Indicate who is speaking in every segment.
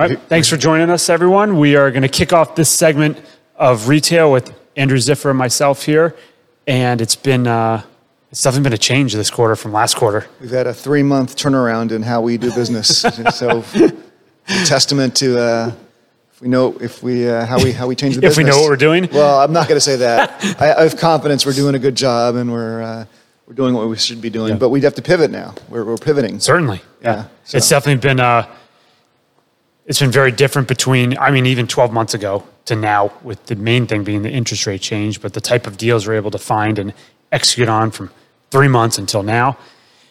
Speaker 1: All right, thanks for joining us, everyone. We are going to kick off this segment of retail with Andrew Ziffer and myself here, and it's been uh, it's definitely been a change this quarter from last quarter.
Speaker 2: We've had a three month turnaround in how we do business. so, testament to uh, if we know if we uh, how we how we change the business.
Speaker 1: If
Speaker 2: business.
Speaker 1: we know what we're doing?
Speaker 2: Well, I'm not going to say that. I, I have confidence we're doing a good job and we're uh, we're doing what we should be doing.
Speaker 1: Yeah.
Speaker 2: But we'd have to pivot now. We're we're pivoting.
Speaker 1: Certainly, yeah.
Speaker 2: Yeah, so-
Speaker 1: It's definitely been uh, it's been very different between I mean even 12 months ago to now, with the main thing being the interest rate change, but the type of deals we're able to find and execute on from three months until now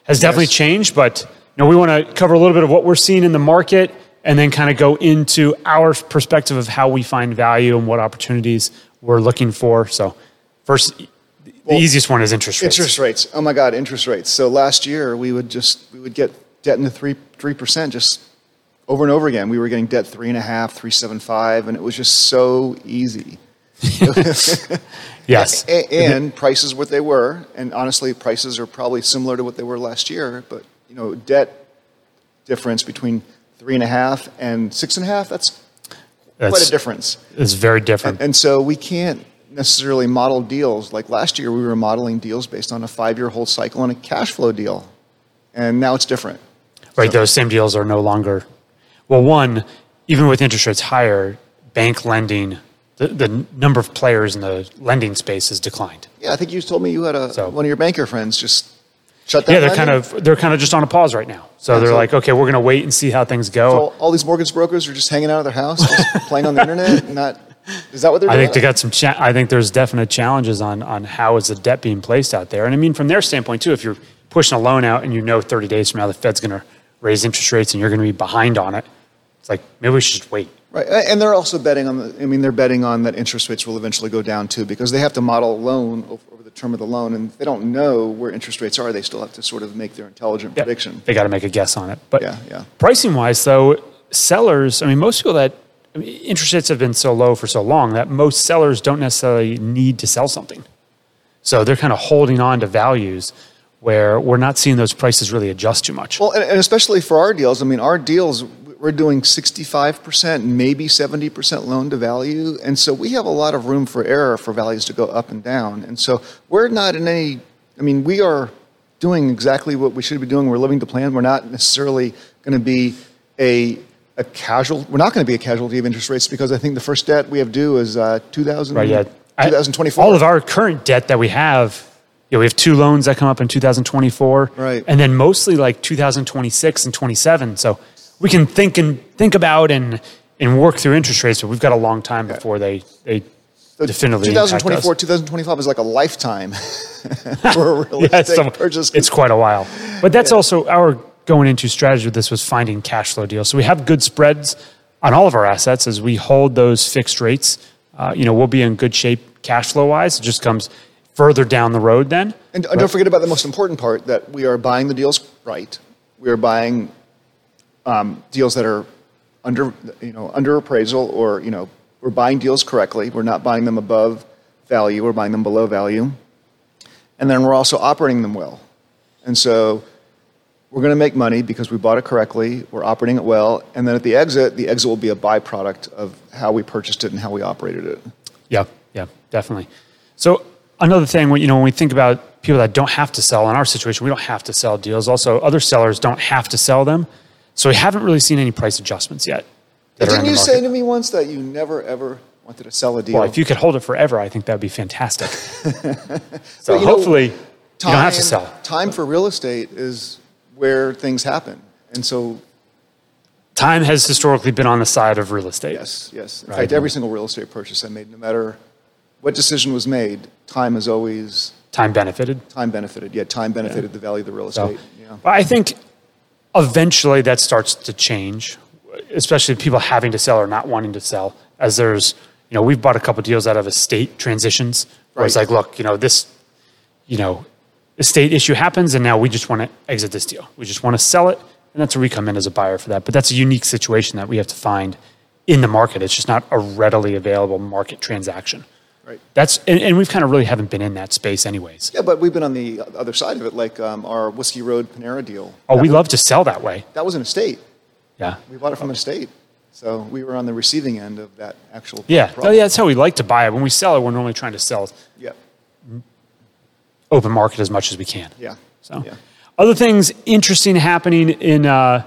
Speaker 1: has definitely
Speaker 2: Yes.
Speaker 1: changed. But you know, we want to cover a little bit of what we're seeing in the market and then kind of go into our perspective of how we find value and what opportunities we're looking for. So, first, the easiest one is interest rates.
Speaker 2: Interest rates. Oh my God, interest rates. So last year we would just we would get debt into three three percent just over and over again. We were getting debt three and a half, three seven five, and it was just so easy.
Speaker 1: Yes.
Speaker 2: A- and prices what they were, and honestly, prices are probably similar to what they were last year. But you know, debt difference between three and a half and six and a half. That's quite a difference.
Speaker 1: it's very different.
Speaker 2: And so we can't necessarily model deals. Like last year, we were modeling deals based on a five-year hold cycle and a cash flow deal, and now it's different.
Speaker 1: Right, those same deals are no longer. Well, one, even with interest rates higher, bank lending, the, the number of players in the lending space has declined.
Speaker 2: Yeah, I think you told me you had a
Speaker 1: So-
Speaker 2: one of your banker friends just shut down.
Speaker 1: Yeah, they're kind of they're kind of just on a pause right now. So
Speaker 2: Yeah,
Speaker 1: they're
Speaker 2: so-
Speaker 1: like, okay, we're going to wait and see how things go.
Speaker 2: So all these mortgage brokers are just hanging out of their house, just playing on the internet. and Not is that what they're doing?
Speaker 1: I think they got some. Cha- I think there's definite challenges on on how is the debt being placed out there. And I mean, from their standpoint too, if you're pushing a loan out and you know 30 days from now the Fed's going to raise interest rates and you're going to be behind on it, it's like maybe we should just wait.
Speaker 2: Right, and they're also betting on the. I mean, they're betting on that interest rates will eventually go down too, because they have to model a loan over, over the term of the loan, and they don't know where interest rates are. They still have to sort of make their intelligent
Speaker 1: Yeah,
Speaker 2: prediction.
Speaker 1: They got to make a guess on it. But
Speaker 2: Yeah, yeah.
Speaker 1: pricing wise, though, sellers, I mean, most people that I mean, interest rates have been so low for so long that most sellers don't necessarily need to sell something. So they're kind of holding on to values where we're not seeing those prices really adjust too much.
Speaker 2: Well, and, and especially for our deals. I mean, our deals we're doing 65%, maybe 70% loan to value, and so we have a lot of room for error for values to go up and down. And so we're not in any. I mean, we are doing exactly what we should be doing. We're living the plan. We're not necessarily going to be a a casual. We're not going to be a casualty of interest rates because I think the first debt we have due is uh, 2000,
Speaker 1: Right, yeah. I-
Speaker 2: 2024.
Speaker 1: all of our current debt that we have, you know, we have two loans that come up in 2024.
Speaker 2: Right.
Speaker 1: And then mostly like 2026 and 27. So we can think and think about and and work through interest rates, but we've got a long time before they they
Speaker 2: So
Speaker 1: definitively
Speaker 2: 2024,
Speaker 1: us.
Speaker 2: 2025 is like a lifetime for a real
Speaker 1: Yeah,
Speaker 2: estate
Speaker 1: so
Speaker 2: purchase.
Speaker 1: it's quite a while. But that's also our going into strategy with this was finding cash flow deals. So we have good spreads on all of our assets as we hold those fixed rates. Uh, you know, we'll be in good shape cash flow wise. It just comes further down the road then.
Speaker 2: And, and don't forget about the most important part that we are buying the deals right. We are buying um, deals that are under, you know, under appraisal, or you know, we're buying deals correctly. We're not buying them above value. We're buying them below value, and then we're also operating them well. And so we're going to make money because we bought it correctly. We're operating it well, and then at the exit, the exit will be a byproduct of how we purchased it and how we operated it.
Speaker 1: Yeah, yeah, definitely. So another thing, you know, when we think about people that don't have to sell in our situation, we don't have to sell deals. Also, other sellers don't have to sell them. So we haven't really seen any price adjustments yet. that
Speaker 2: Didn't you say to me once that you never ever wanted to sell a deal?
Speaker 1: Well, if you could hold it forever, I think that'd be fantastic. so
Speaker 2: But, you know,
Speaker 1: hopefully, you don't have to sell.
Speaker 2: Time for real estate is where things happen. And so,
Speaker 1: Time has historically been on the side of real estate.
Speaker 2: yes, yes. In
Speaker 1: Right.
Speaker 2: fact, every single real estate purchase I made, no matter what decision was made, time is always
Speaker 1: Time benefited.
Speaker 2: time benefited. Yeah, time benefited the value of the real
Speaker 1: So,
Speaker 2: estate. yeah.
Speaker 1: but I think eventually that starts to change, especially people having to sell or not wanting to sell. As there's, you know, we've bought a couple deals out of estate transitions where it's like, look, you know, this, you know, estate issue happens and now we just want to exit this deal. We just want to sell it. And that's where we come in as a buyer for that. But that's a unique situation that we have to find in the market. It's just not a readily available market transaction.
Speaker 2: Right.
Speaker 1: That's, and, and we've kind of really haven't been in that space anyways.
Speaker 2: Yeah, but we've been on the other side of it, like um, our Whiskey Road Panera deal.
Speaker 1: Oh,
Speaker 2: that
Speaker 1: we
Speaker 2: was,
Speaker 1: love to sell that way.
Speaker 2: That was an estate.
Speaker 1: Yeah.
Speaker 2: We bought it from an estate. So we were on the receiving end of that actual
Speaker 1: Yeah,
Speaker 2: problem.
Speaker 1: Yeah, that's how we like to buy it. When we sell it, we're normally trying to sell
Speaker 2: Yeah.
Speaker 1: open market as much as we can.
Speaker 2: Yeah.
Speaker 1: So,
Speaker 2: Yeah.
Speaker 1: other things interesting happening in uh,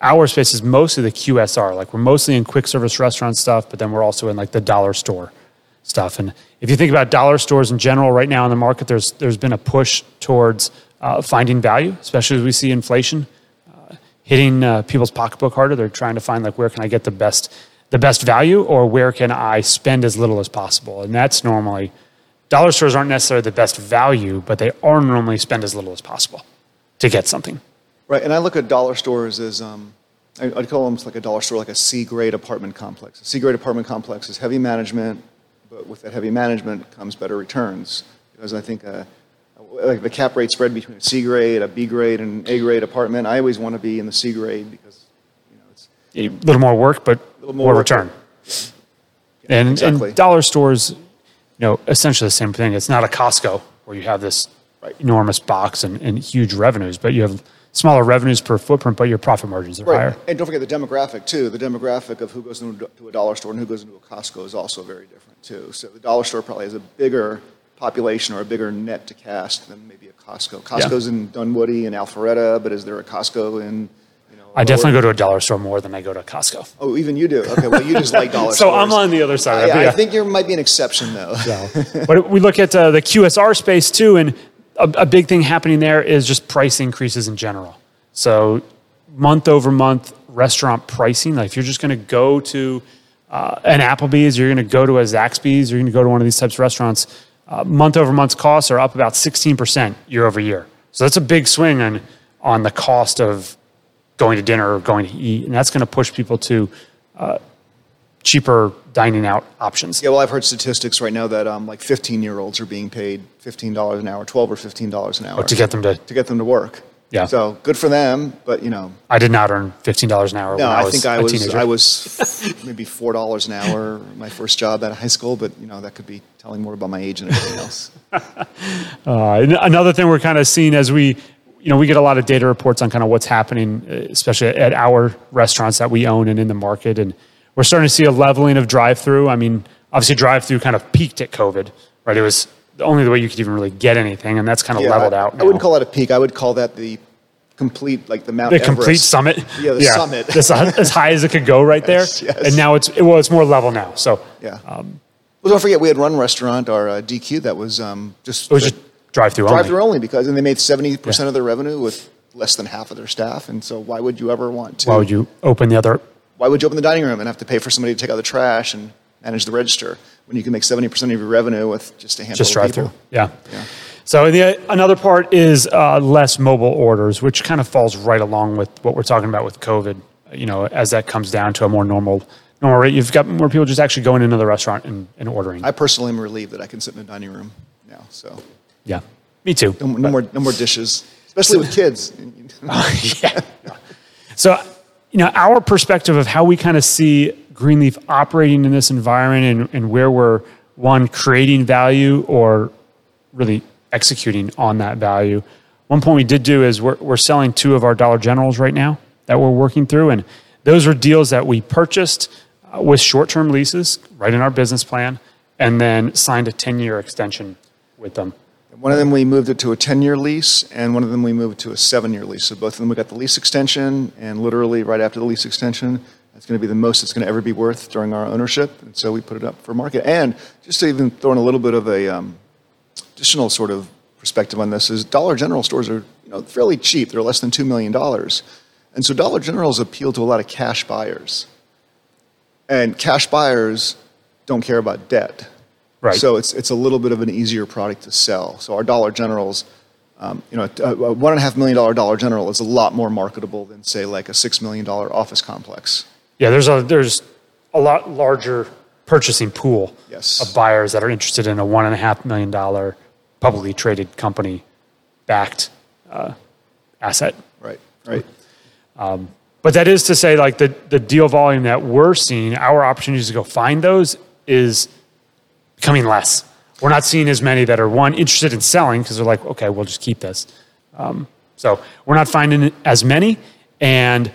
Speaker 1: our space is mostly the QSR. Like we're mostly in quick service restaurant stuff, but then we're also in like the dollar store stuff. And if you think about dollar stores in general, right now in the market, there's there's been a push towards uh, finding value, especially as we see inflation uh, hitting uh, people's pocketbook harder. They're trying to find like where can I get the best the best value, or where can I spend as little as possible, and that's normally dollar stores aren't necessarily the best value, but they are normally spend as little as possible to get something.
Speaker 2: Right, and I look at dollar stores as um, I'd call them like a dollar store, like a C grade apartment complex. A C grade apartment complex is heavy management, but with that heavy management comes better returns. Because I think uh, like the cap rate spread between a C grade, a B grade, and A grade apartment, I always want to be in the C grade because you know it's
Speaker 1: A little more work, but
Speaker 2: little
Speaker 1: more,
Speaker 2: more work,
Speaker 1: return. and,
Speaker 2: exactly.
Speaker 1: and dollar stores, you know, essentially the same thing. It's not a Costco where you have this
Speaker 2: Right.
Speaker 1: enormous box and, and huge revenues, but you have smaller revenues per footprint, but your profit margins are
Speaker 2: right.
Speaker 1: higher.
Speaker 2: And don't forget the demographic too. The demographic of who goes into to a dollar store and who goes into a Costco is also very different too. So the dollar store probably has a bigger population or a bigger net to cast than maybe a Costco. Costco's in Dunwoody and Alpharetta, but is there a Costco in? You know,
Speaker 1: I definitely go to a dollar store more than I go to Costco.
Speaker 2: Oh, even you do. Okay, well you just like dollar
Speaker 1: So
Speaker 2: stores.
Speaker 1: So I'm on the other side. of it,
Speaker 2: I, I think you might be an exception though.
Speaker 1: So, but we look at uh, the QSR space too, and a, a big thing happening there is just price increases in general. So, month over month restaurant pricing. Like if you're just going to go to uh, an Applebee's, you're going to go to a Zaxby's, you're going to go to one of these types of restaurants. Uh, month over month costs are up about 16% year over year. So that's a big swing on on the cost of going to dinner or going to eat, and that's going to push people to uh, cheaper dining out options.
Speaker 2: Yeah, well, I've heard statistics right now that um, like 15 year olds are being paid $15 an hour, 12 or $15 an hour
Speaker 1: to get them to
Speaker 2: to get them to work.
Speaker 1: Yeah.
Speaker 2: So good for them, but you know,
Speaker 1: I did not earn fifteen dollars an hour.
Speaker 2: no,
Speaker 1: when I,
Speaker 2: I,
Speaker 1: was
Speaker 2: think I
Speaker 1: a
Speaker 2: was
Speaker 1: teenager.
Speaker 2: I was maybe four dollars an hour my first job out of high school, but you know that could be telling more about my age than anything else.
Speaker 1: Uh, another thing we're kind of seeing as we, you know, we get a lot of data reports on kind of what's happening, uh, especially at our restaurants that we own and in the market, and we're starting to see a leveling of drive-through. I mean, obviously, drive-through kind of peaked at COVID, right? It was the only way you could even really get anything, and that's kind of
Speaker 2: Yeah,
Speaker 1: leveled
Speaker 2: I,
Speaker 1: out.
Speaker 2: I wouldn't call that a peak. I would call that the complete, like the Mount
Speaker 1: the
Speaker 2: Everest.
Speaker 1: complete summit.
Speaker 2: Yeah, the summit.
Speaker 1: That's as high as it could go right there.
Speaker 2: Yes, yes.
Speaker 1: And now it's well, it's more level now. So
Speaker 2: Yeah. well, don't forget, we had one restaurant, our uh, DQ, that was um, just
Speaker 1: it was just drive-through only.
Speaker 2: drive through only because, and they made 70%
Speaker 1: Yeah.
Speaker 2: of their revenue with less than half of their staff. And so, why would you ever want to?
Speaker 1: Why would you open the other
Speaker 2: why would you open the dining room and have to pay for somebody to take out the trash and manage the register when you can make 70% of your revenue with just a handful
Speaker 1: just
Speaker 2: of
Speaker 1: drive
Speaker 2: people?
Speaker 1: through. Yeah.
Speaker 2: Yeah.
Speaker 1: So the another part is uh, less mobile orders, which kind of falls right along with what we're talking about with COVID. You know, as that comes down to a more normal normal rate, you've got more people just actually going into the restaurant and, and ordering.
Speaker 2: I personally am relieved that I can sit in a dining room now. So
Speaker 1: yeah, me too.
Speaker 2: no, no more, no more dishes, especially with kids.
Speaker 1: yeah. So, you know, our perspective of how we kind of see Greenleaf operating in this environment and, and where we're one creating value or really executing on that value. One point we did do is we're, we're selling two of our Dollar Generals right now that we're working through, and those are deals that we purchased uh, with short-term leases right in our business plan, and then signed a 10-year extension with them.
Speaker 2: One of them we moved it to a 10 year lease, and one of them we moved to a seven year lease. So both of them we got the lease extension, and literally right after the lease extension, that's going to be the most it's going to ever be worth during our ownership. And so we put it up for market. And just to even throw in a little bit of a um, additional sort of perspective on this is Dollar General stores are you know fairly cheap. They're less than two million dollars, and so Dollar Generals appeal to a lot of cash buyers. And cash buyers don't care about debt.
Speaker 1: Right.
Speaker 2: So it's, it's a little bit of an easier product to sell. So our Dollar Generals, um, you know, a a one and a half million dollar Dollar General is a lot more marketable than say like a six million dollar office complex.
Speaker 1: Yeah, there's a there's a lot larger purchasing pool
Speaker 2: Yes.
Speaker 1: of buyers that are interested in a one and a half million dollar publicly traded company backed uh, asset.
Speaker 2: Right. Right.
Speaker 1: But that is to say, like the the deal volume that we're seeing, our opportunities to go find those is becoming less. We're not seeing as many that are one interested in selling because they're like, okay, we'll just keep this. Um, so we're not finding as many, and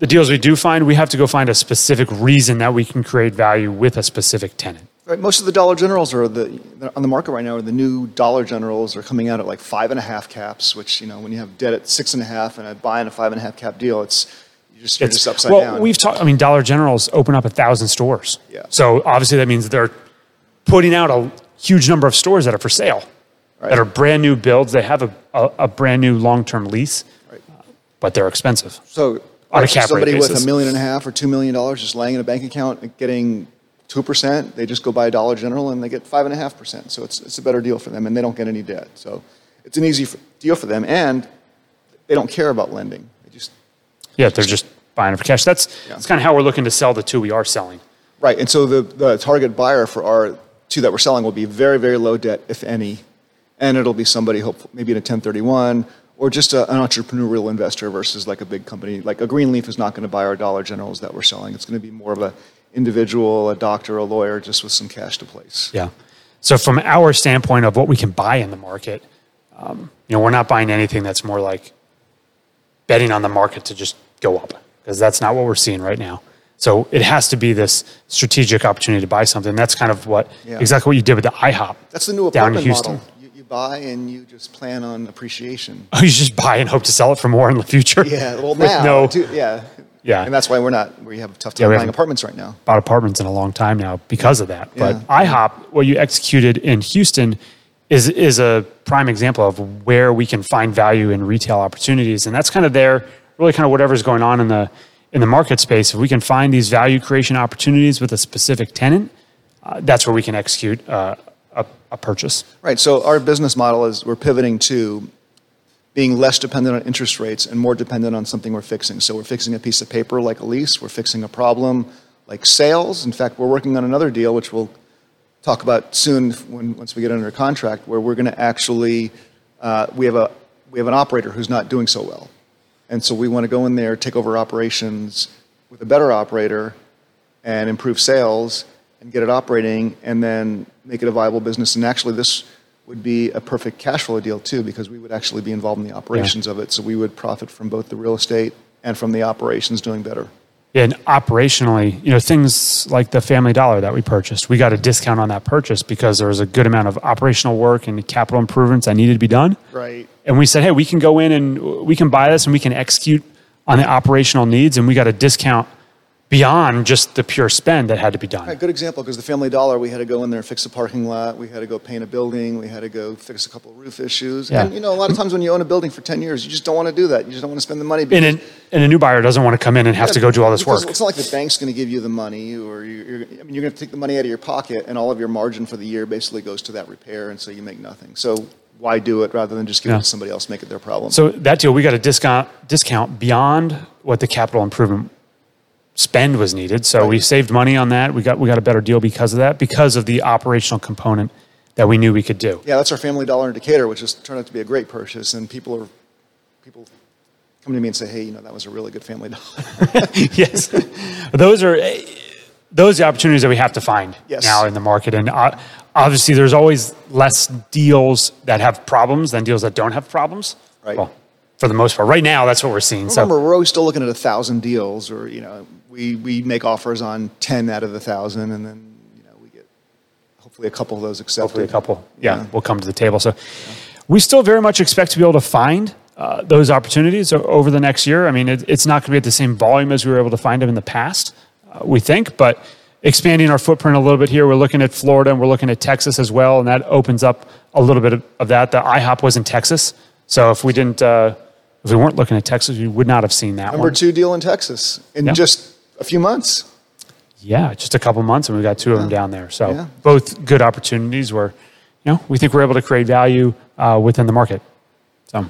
Speaker 1: the deals we do find, we have to go find a specific reason that we can create value with a specific tenant.
Speaker 2: Right, most of the Dollar Generals are the on the market right now. Are the new Dollar Generals are coming out at like five and a half caps, which you know when you have debt at six and a half and a buy and a five and a half cap deal, it's you're just, you're just upside
Speaker 1: well,
Speaker 2: down.
Speaker 1: we've talked. I mean, Dollar Generals open up a thousand stores.
Speaker 2: Yeah.
Speaker 1: So obviously that means they're putting out a huge number of stores that are for sale,
Speaker 2: Right.
Speaker 1: that are brand new builds. They have a, a, a brand new long term lease,
Speaker 2: Right.
Speaker 1: but they're expensive.
Speaker 2: So right,
Speaker 1: rate
Speaker 2: somebody with a million and a half or two million dollars just laying in a bank account and getting two percent, they just go buy a Dollar General and they get five and a half percent. So it's it's a better deal for them, and they don't get any debt. So it's an easy f- deal for them, and they don't care about lending. They just
Speaker 1: Yeah, they're just buying it for cash. That's
Speaker 2: Yeah.
Speaker 1: that's kind of how we're looking to sell the two we are selling.
Speaker 2: right, and so the the target buyer for our two that we're selling will be very very low debt, if any, and it'll be somebody hopefully maybe in a 1031 or just a, an entrepreneurial investor versus like a big company. Like a Greenleaf is not going to buy our Dollar Generals that we're selling. It's going to be more of a individual, a doctor, a lawyer, just with some cash to place.
Speaker 1: Yeah. So from our standpoint of what we can buy in the market, um, you know, we're not buying anything that's more like betting on the market to just go up because that's not what we're seeing right now. So it has to be this strategic opportunity to buy something. That's kind of what
Speaker 2: Yeah.
Speaker 1: exactly what you did with the IHOP.
Speaker 2: That's the new
Speaker 1: down in Houston.
Speaker 2: model. You, you buy and you just plan on appreciation.
Speaker 1: Oh, you just buy and hope to sell it for more in the future.
Speaker 2: Yeah, well now,
Speaker 1: no
Speaker 2: too, yeah,
Speaker 1: Yeah.
Speaker 2: and that's why we're not. We have a tough time
Speaker 1: we
Speaker 2: buying apartments right now.
Speaker 1: bought apartments in a long time now because of that. But
Speaker 2: Yeah.
Speaker 1: IHOP, what you executed in Houston, is is a prime example of where we can find value in retail opportunities, and that's kind of there. Really, kind of whatever's going on in the in the market space. If we can find these value creation opportunities with a specific tenant, uh, that's where we can execute uh, a, a purchase.
Speaker 2: Right. So our business model is we're pivoting to being less dependent on interest rates and more dependent on something we're fixing. So we're fixing a piece of paper like a lease. We're fixing a problem like sales. In fact, we're working on another deal, which we'll talk about soon when, once we get under contract, where we're going to actually uh, we have a we have an operator who's not doing so well, and so we want to go in there, take over operations with a better operator, and improve sales and get it operating, and then make it a viable business. And actually, this would be a perfect cash flow deal too, because we would actually be involved in the operations of it. So we would profit from both the real estate and from the operations doing better.
Speaker 1: And operationally, you know, things like the Family Dollar that we purchased, we got a discount on that purchase because there was a good amount of operational work and capital improvements that needed to be done.
Speaker 2: Right.
Speaker 1: And we said, hey, we can go in and we can buy this and we can execute on the operational needs, and we got a discount beyond just the pure spend that had to be done.
Speaker 2: Right, good example because the Family Dollar, we had to go in there and fix a parking lot, we had to go paint a building, we had to go fix a couple of roof issues.
Speaker 1: Yeah.
Speaker 2: And you know, a lot of times when you own a building for 10 years, you just don't want to do that. You just don't want to spend the money.
Speaker 1: And, an, and a new buyer doesn't want to come in and have to go do all this work.
Speaker 2: It's not like the bank's going to give you the money, or you're, you're, I mean, you're going to take the money out of your pocket, and all of your margin for the year basically goes to that repair, and so you make nothing. So why do it rather than just give
Speaker 1: Yeah.
Speaker 2: it to somebody else, make it their problem?
Speaker 1: So that deal, we got a discount discount beyond what the capital improvement spend was needed. So we saved money on that. We got we got a better deal because of that, because of the operational component that we knew we could do.
Speaker 2: yeah, that's our Family Dollar indicator, which has turned out to be a great purchase, and people are people come to me and say, hey, you know, that was a really good Family Dollar.
Speaker 1: yes, those are those are the opportunities that we have to find
Speaker 2: Yes.
Speaker 1: now in the market, and uh, obviously there's always less deals that have problems than deals that don't have problems.
Speaker 2: Right.
Speaker 1: Well, for the most part, right now that's what we're seeing.
Speaker 2: Remember,
Speaker 1: so
Speaker 2: we're always still looking at a thousand deals, or you know, we we make offers on ten out of the thousand, and then you know we get hopefully a couple of those accepted.
Speaker 1: hopefully a couple, yeah,
Speaker 2: Yeah.
Speaker 1: will come to the table. So we still very much expect to be able to find uh, those opportunities over the next year. I mean, it, it's not going to be at the same volume as we were able to find them in the past, uh, we think, but expanding our footprint a little bit here. We're looking at Florida and we're looking at Texas as well, and that opens up a little bit of, of that. The IHOP was in Texas, so if we didn't, uh, if we weren't looking at Texas, we would not have seen that
Speaker 2: Number
Speaker 1: one.
Speaker 2: two deal in Texas in
Speaker 1: Yeah.
Speaker 2: just a few months.
Speaker 1: Yeah, just a couple months, and we got two of them down there. So
Speaker 2: Yeah.
Speaker 1: both good opportunities where, you know, we think we're able to create value uh, within the market. So,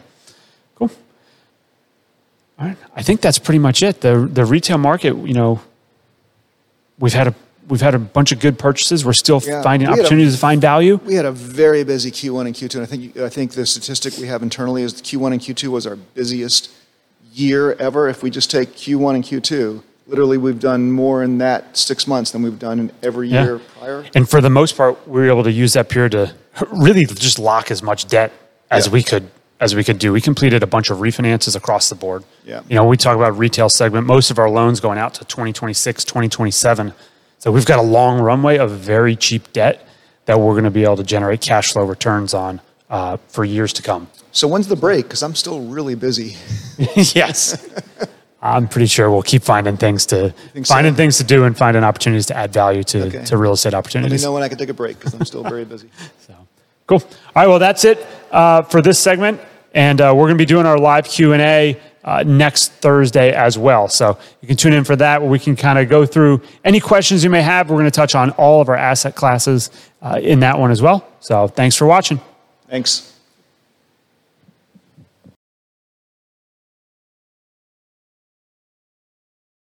Speaker 1: cool. All right, I think that's pretty much it. the The retail market, you know, we've had a we've had a bunch of good purchases. We're still
Speaker 2: Yeah,
Speaker 1: finding
Speaker 2: had a-
Speaker 1: opportunities to find value.
Speaker 2: We had a very busy Q1 and Q2, and I think I think the statistic we have internally is Q1 and Q2 was our busiest year ever. If we just take Q1 and Q2, literally we've done more in that six months than we've done in every
Speaker 1: Yeah.
Speaker 2: year prior.
Speaker 1: And for the most part, we were able to use that period to really just lock as much debt as
Speaker 2: Yeah.
Speaker 1: we could as we could do. We completed a bunch of refinances across the board.
Speaker 2: Yeah.
Speaker 1: You know, we talk about retail segment, most of our loans going out to 2026, 2027. So we've got a long runway of very cheap debt that we're going to be able to generate cash flow returns on uh, for years to come.
Speaker 2: So when's the break? Because I'm still really busy.
Speaker 1: yes. I'm pretty sure we'll keep finding things to
Speaker 2: think so?
Speaker 1: finding things to do and finding opportunities to add value to,
Speaker 2: Okay.
Speaker 1: to real estate
Speaker 2: Let me
Speaker 1: opportunities.
Speaker 2: know when I can take a break because I'm still very busy.
Speaker 1: so, Cool. All right. Well, that's it uh, for this segment, and uh, we're going to be doing our live Q and A uh, next Thursday as well. So you can tune in for that, where we can kind of go through any questions you may have. We're going to touch on all of our asset classes uh, in that one as well. So thanks for watching.
Speaker 2: Thanks.